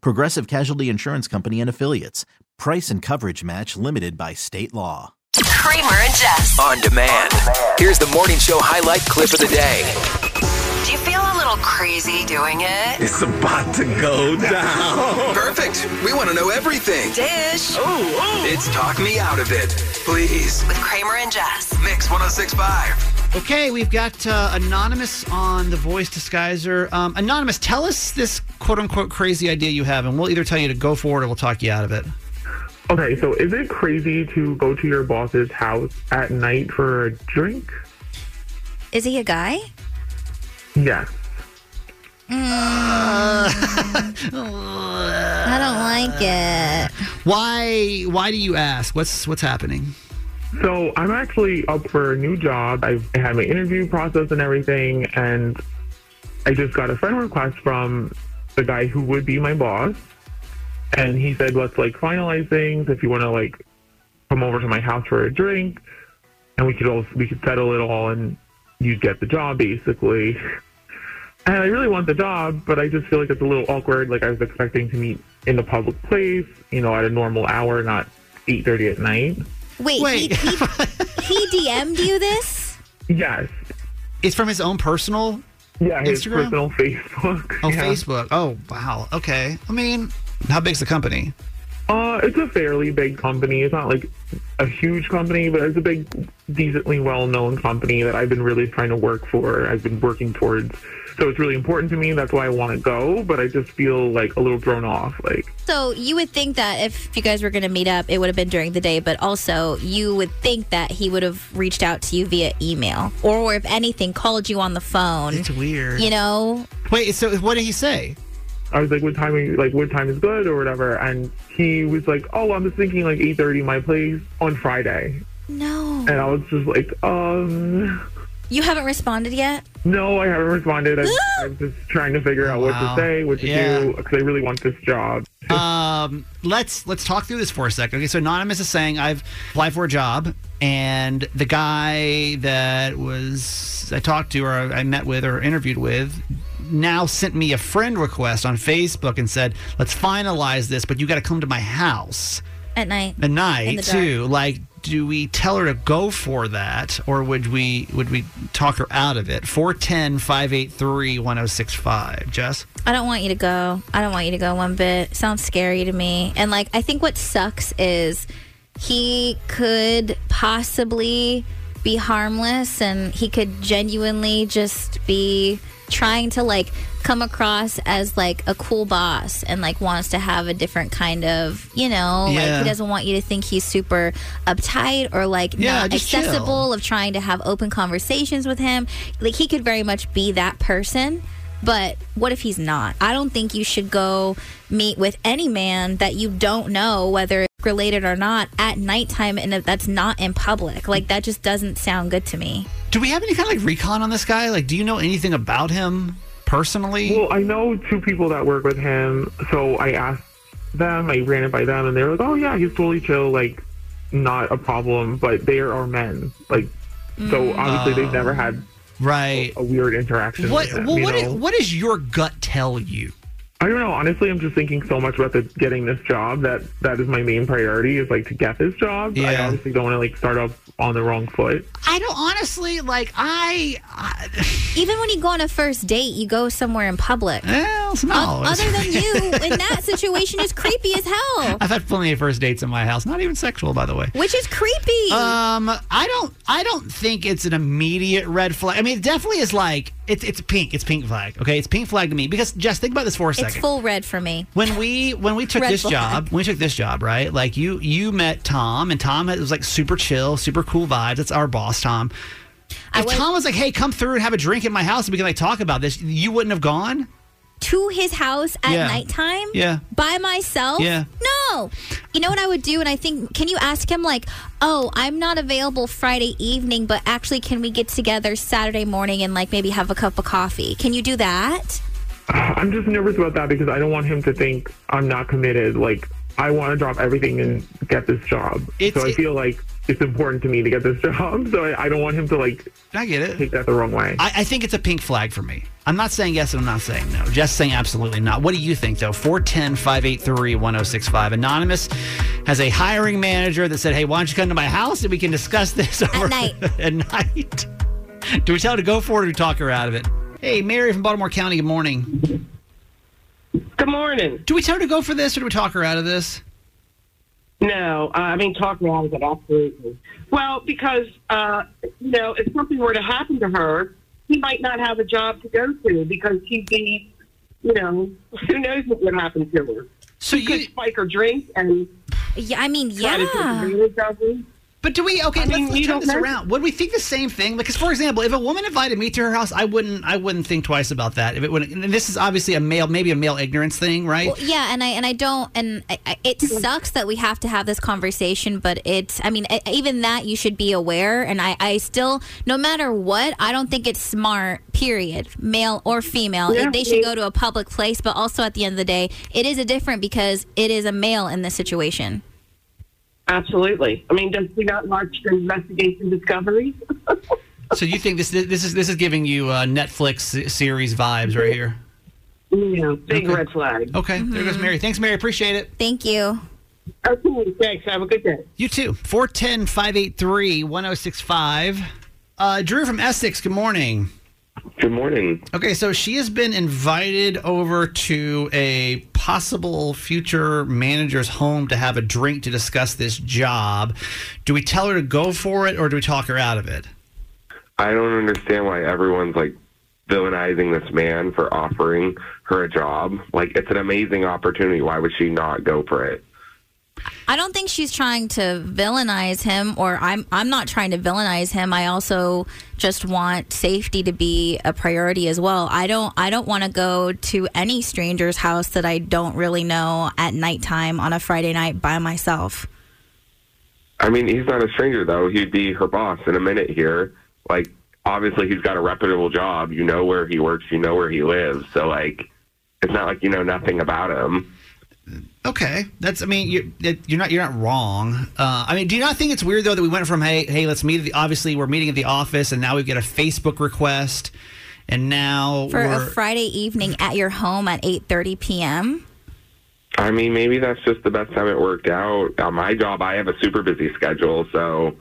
Progressive Casualty Insurance Company and Affiliates. Price and coverage match limited by state law. Kramer and Jess. On demand. Here's the morning show highlight clip of the day. Do you feel a little crazy doing it? It's about to go down. Perfect. We want to know everything. Dish Oh, oh. It's Talk Me Out of It. Please. with Kramer and Jess. Mix 1065. Okay, we've got uh, Anonymous on the voice disguiser. Um, Anonymous, tell us this quote unquote crazy idea you have, and we'll either tell you to go for it or we'll talk you out of it. Okay, so is it crazy to go to your boss's house at night for a drink? Is he a guy? Yes. I don't like it. Why? Why do you ask? What's what's happening? So I'm actually up for a new job. I've had my interview process and everything, and I just got a friend request from the guy who would be my boss, and he said, "Let's like finalize things. If you want to like come over to my house for a drink, and we could also we could settle it all, and you'd get the job basically." And I really want the job, but I just feel like it's a little awkward. Like I was expecting to meet in a public place, you know, at a normal hour, not 8:30 at night. Wait, Wait. He, he, he DM'd you this? Yes. It's from his own personal Yeah, his Instagram? personal Facebook. oh yeah. Facebook. Oh wow. Okay. I mean, how big's the company? Uh, it's a fairly big company. It's not like a huge company, but it's a big, decently well-known company that I've been really trying to work for. I've been working towards. So it's really important to me. That's why I want to go, but I just feel like a little thrown off. Like, So you would think that if you guys were going to meet up, it would have been during the day, but also you would think that he would have reached out to you via email or, if anything, called you on the phone. It's weird. You know, Wait. So what did he say? I was like, "What time? Are you, like, what time is good or whatever?" And he was like, "Oh, I'm just thinking like 8:30 my place on Friday." no. And I was just like, "Um." You haven't responded yet? No, I haven't responded. I'm, I'm just trying to figure out what Wow. to say, what to Yeah. do, because I really want this job. Um, let's let's talk through this for a second. Okay, so anonymous is saying I've applied for a job, and the guy that was I talked to or I met with or interviewed with now sent me a friend request on Facebook and said, "Let's finalize this, but you got to come to my house At night. at In night the too." Like, do we tell her to go for that, or would we would we talk her out of it? 410-583-1065. Jess. I don't want you to go. I don't want you to go one bit. Sounds scary to me. And like I think what sucks is he could possibly be harmless and he could genuinely just be trying to like come across as like a cool boss and like wants to have a different kind of, you know, like he doesn't want you to think he's super uptight or like Yeah, not just chill. accessible of trying to have open conversations with him. Like he could very much be that person. But what if he's not? I don't think you should go meet with any man that you don't know whether it's related or not at nighttime and if that's not in public. Like that just doesn't sound good to me. Do we have any kind of like recon on this guy? Like, do you know anything about him personally? Well, I know two people that work with him, so I asked them, I ran it by them, and they were like, oh, yeah, he's totally chill, like, not a problem, but they are men. Like, so obviously they've never had right. a weird interaction What well, what, what does your gut tell you? I don't know. Honestly, I'm just thinking so much about the, getting this job that that is my main priority is like to get this job. I Yeah. obviously don't want to like start off on the wrong foot. I don't honestly like. I, I Even when you go on a first date, you go somewhere in public. well, it's not O- Other than you, in that situation, is creepy as hell. I've had plenty of first dates in my house. Not even sexual, by the way. Which is creepy. Um, I don't. I don't think it's an immediate red flag. I mean, it definitely is like it's it's pink. It's pink flag. Okay, it's pink flag to me because just think about this for a second. it's full red for me. when we when we took Red this flag. job when we took this job right like you you met tom and tom was like super chill super cool vibes that's our boss tom I if was- tom was like hey come through and have a drink at my house and we can like talk about this you wouldn't have gone To his house at Yeah. nighttime? Yeah. By myself? Yeah. No. You know what I would do? And I think, can you ask him, like, oh, I'm not available Friday evening, but actually, can we get together Saturday morning and, like, maybe have a cup of coffee? Can you do that? I'm just nervous about that because I don't want him to think I'm not committed. Like I want to drop everything and get this job. It's- so I it- feel like it's important to me to get this job. So I, I don't want him to like i get it take that the wrong way. I, I think it's a pink flag for me. I'm not saying yes and I'm not saying no. Just saying absolutely not. What do you think, though? 410 583 1065. Anonymous has a hiring manager that said, hey, why don't you come to my house and we can discuss this over night. at night? Do we tell her to go for it or do we talk her out of it? Hey, Mary from Baltimore County, good morning. Good morning. Do we tell her to go for this or do we talk her out of this? No, uh, I mean, talk me out of it, absolutely. Well, because, uh, you know, if something were to happen to her, he might not have a job to go to because he'd be, you know, who knows what would happen to her. So He could spike her drink and Yeah, I mean, try to take yeah. Advantage of her. But do we okay? I mean, let's, let's turn this know. around. Would we think the same thing? Because, for example, if a woman invited me to her house, I wouldn't. I wouldn't think twice about that. If it would, and this is obviously a male, maybe a male ignorance thing, right? Well, yeah, and I and I don't, and I, I, it sucks that we have to have this conversation. But it's, I mean, I- even that you should be aware. And I, I still, no matter what, I don't think it's smart. Period, male or female, Yeah, they should go to a public place. But also, at the end of the day, it is a different because it is a male in this situation. Absolutely. I mean, does he not watch the investigation discovery? so you think this this is this is giving you uh, Netflix series vibes right here? yeah, big Okay. red flag. Okay, there goes Mary. Thanks, Mary. Appreciate it. Thank you. Okay, thanks. Have a good day. You too. 410 583 1065. Uh, Drew from Essex, good morning. Good morning. Okay, so she has been invited over to a possible future manager's home to have a drink to discuss this job. Do we tell her to go for it or do we talk her out of it? I don't understand why everyone's like villainizing this man for offering her a job. Like it's an amazing opportunity. Why would she not go for it? I don't think she's trying to villainize him, or I'm I'm not trying to villainize him. I also just want safety to be a priority as well. I don't I don't want to go to any stranger's house that I don't really know at nighttime on a Friday night by myself. I mean, he's not a stranger though. He'd be her boss in a minute here. Like obviously he's got a reputable job. You know where he works, you know where he lives. So like it's not like you know nothing about him. Okay, that's. I mean, you're you're not you're not wrong. Uh, I mean, do you not think it's weird though that we went from hey hey let's meet at the obviously we're meeting at the office and now we get a Facebook request and now For a we're Friday evening at your home at 8:30 p.m. I mean, maybe that's just the best time it worked out. On my job, I have a super busy schedule, so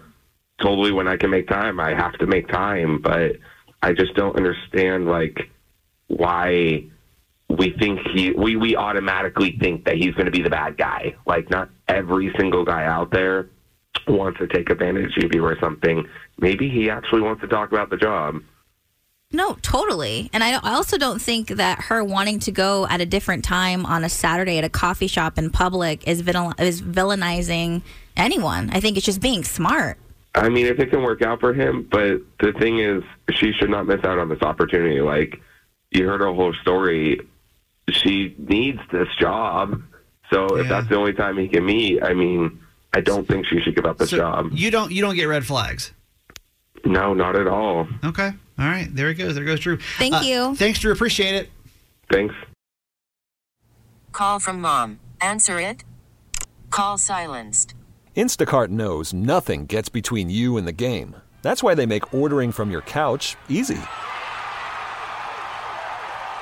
totally when I can make time, I have to make time. But I just don't understand like why we think he we we automatically think that he's going to be the bad guy. Like not every single guy out there wants to take advantage of you or something. Maybe he actually wants to talk about the job. No, totally. And I, I also don't think that her wanting to go at a different time on a Saturday at a coffee shop in public is villain, is villainizing anyone. I think it's just being smart. I mean, if it can work out for him, but the thing is, she should not miss out on this opportunity. Like, you heard her whole story. She needs this job. So if that's the only time he can meet, I mean, I don't think she should give up this so job. you don't you don't get red flags. No, not at all. Okay, all right, there it goes. There goes Drew. Thank Uh, you. Thanks, Drew. Appreciate it. Thanks. Call from mom. Answer it. Call silenced. Instacart knows nothing gets between you and the game. That's why they make ordering from your couch easy.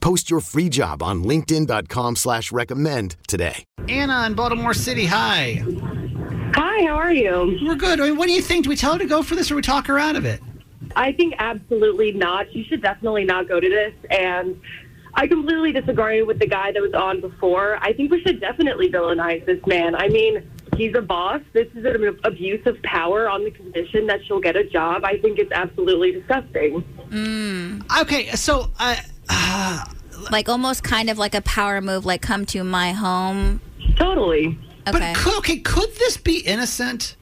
Post your free job on linkedin.com slash recommend today. Anna in Baltimore City, hi. Hi, how are you? We're good. I mean, what do you think? Do we tell her to go for this or we talk her out of it? I think absolutely not. You should definitely not go to this. And I completely disagree with the guy that was on before. I think we should definitely villainize this man. I mean, he's a boss. This is an abuse of power on the condition that she'll get a job. I think it's absolutely disgusting. Mm. Okay, so I. Uh, like almost kind of like a power move, like come to my home. Totally. Okay. But could, okay, could this be innocent?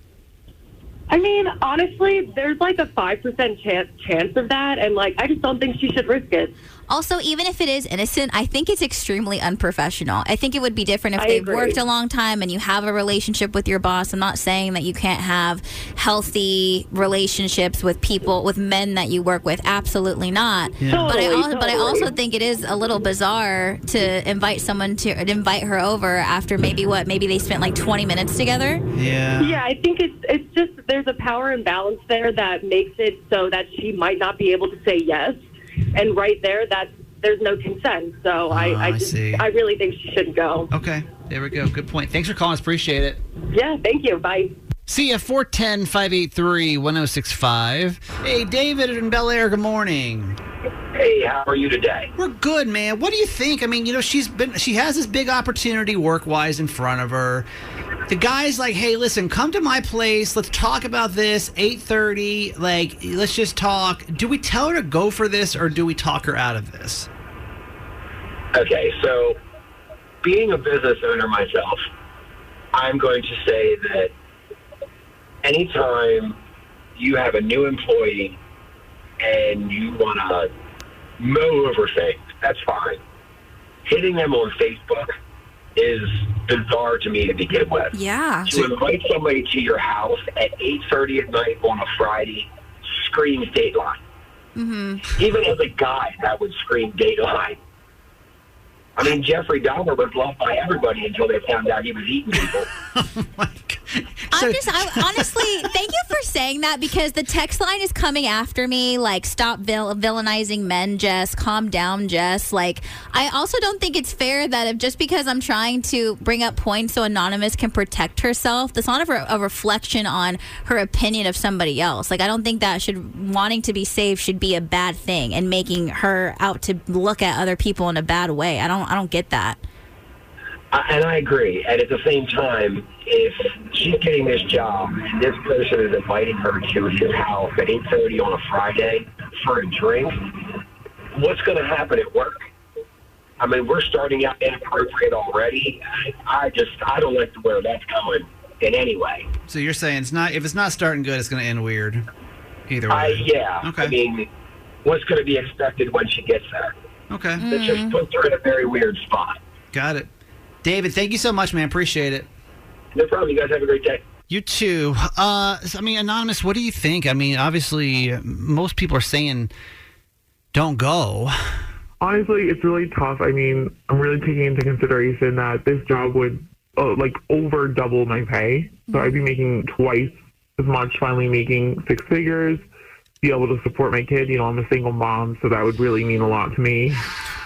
I mean, honestly, there's like a 5% chance, chance of that. And, like, I just don't think she should risk it. Also, even if it is innocent, I think it's extremely unprofessional. I think it would be different if I they've agree. worked a long time and you have a relationship with your boss. I'm not saying that you can't have healthy relationships with people, with men that you work with. Absolutely not. Yeah. But I Totally, also, but I also think it is a little bizarre to invite someone to invite her over after maybe what maybe they spent like 20 minutes together. Yeah. Yeah, I think it's it's just there's a power imbalance there that makes it so that she might not be able to say yes, and right there, that there's no consent. So I, Oh, I I just see. I really think she shouldn't go. Okay, there we go. Good point. Thanks for calling us. Appreciate it. Yeah, thank you. Bye. See ya, 410 583 1065. Hey, David in Bel Air, good morning. Hey, how are you today? We're good, man. What do you think? I mean, you know, she's been she has this big opportunity work wise in front of her. The guy's like, "Hey, listen, come to my place. Let's talk about this. 8:30. Like, let's just talk." Do we tell her to go for this or do we talk her out of this? Okay, so being a business owner myself, I'm going to say that anytime you have a new employee and you want to mow over things, that's fine. Hitting them on Facebook is bizarre to me to begin with. Yeah. To invite somebody to your house at 8.30 at night on a Friday screams Dateline. Mm-hmm. Even as a guy, that would scream Dateline. I mean, Jeffrey Dahmer was loved by everybody until they found out he was eating people. oh I'm just, I, honestly, thank you for saying that because the text line is coming after me. Like, stop vil- villainizing men, Jess. Calm down, Jess. Like, I also don't think it's fair that if just because I'm trying to bring up points so Anonymous can protect herself, that's not a, re- a reflection on her opinion of somebody else. Like, I don't think that should, wanting to be safe should be a bad thing and making her out to look at other people in a bad way. I don't, I don't get that. And I agree. And at the same time, if she's getting this job and this person is inviting her to his house at 8.30 on a Friday for a drink, what's going to happen at work? I mean, we're starting out inappropriate already. I just, I don't like where that's going in any way. So you're saying it's not if it's not starting good, it's going to end weird. Either way. I, yeah. Okay. I mean, what's going to be expected when she gets there? Okay. It just puts her in a very weird spot. Got it. David, thank you so much, man. Appreciate it. No problem. You guys have a great day. You too. Uh, I mean, anonymous. What do you think? I mean, obviously, most people are saying don't go. Honestly, it's really tough. I mean, I'm really taking into consideration that this job would uh, like over double my pay, so I'd be making twice as much. Finally, making six figures, be able to support my kid. You know, I'm a single mom, so that would really mean a lot to me.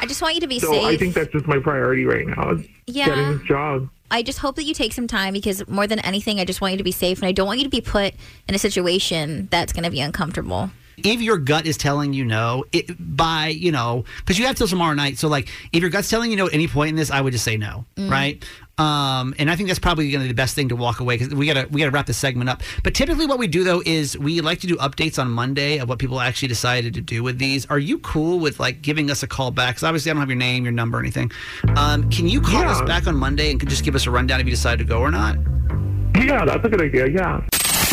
I just want you to be so safe. I think that's just my priority right now. Is Yeah. getting this job. I just hope that you take some time because more than anything, I just want you to be safe and I don't want you to be put in a situation that's going to be uncomfortable. If your gut is telling you no it, by you know because you have till tomorrow night so like if your gut's telling you no at any point in this i would just say no Mm. right um, and i think that's probably going to be the best thing to walk away because we gotta we gotta wrap this segment up but typically what we do though is we like to do updates on monday of what people actually decided to do with these are you cool with like giving us a call back because obviously i don't have your name your number anything um, can you call Yeah. us back on monday and just give us a rundown if you decide to go or not Yeah, that's a good idea. Yeah.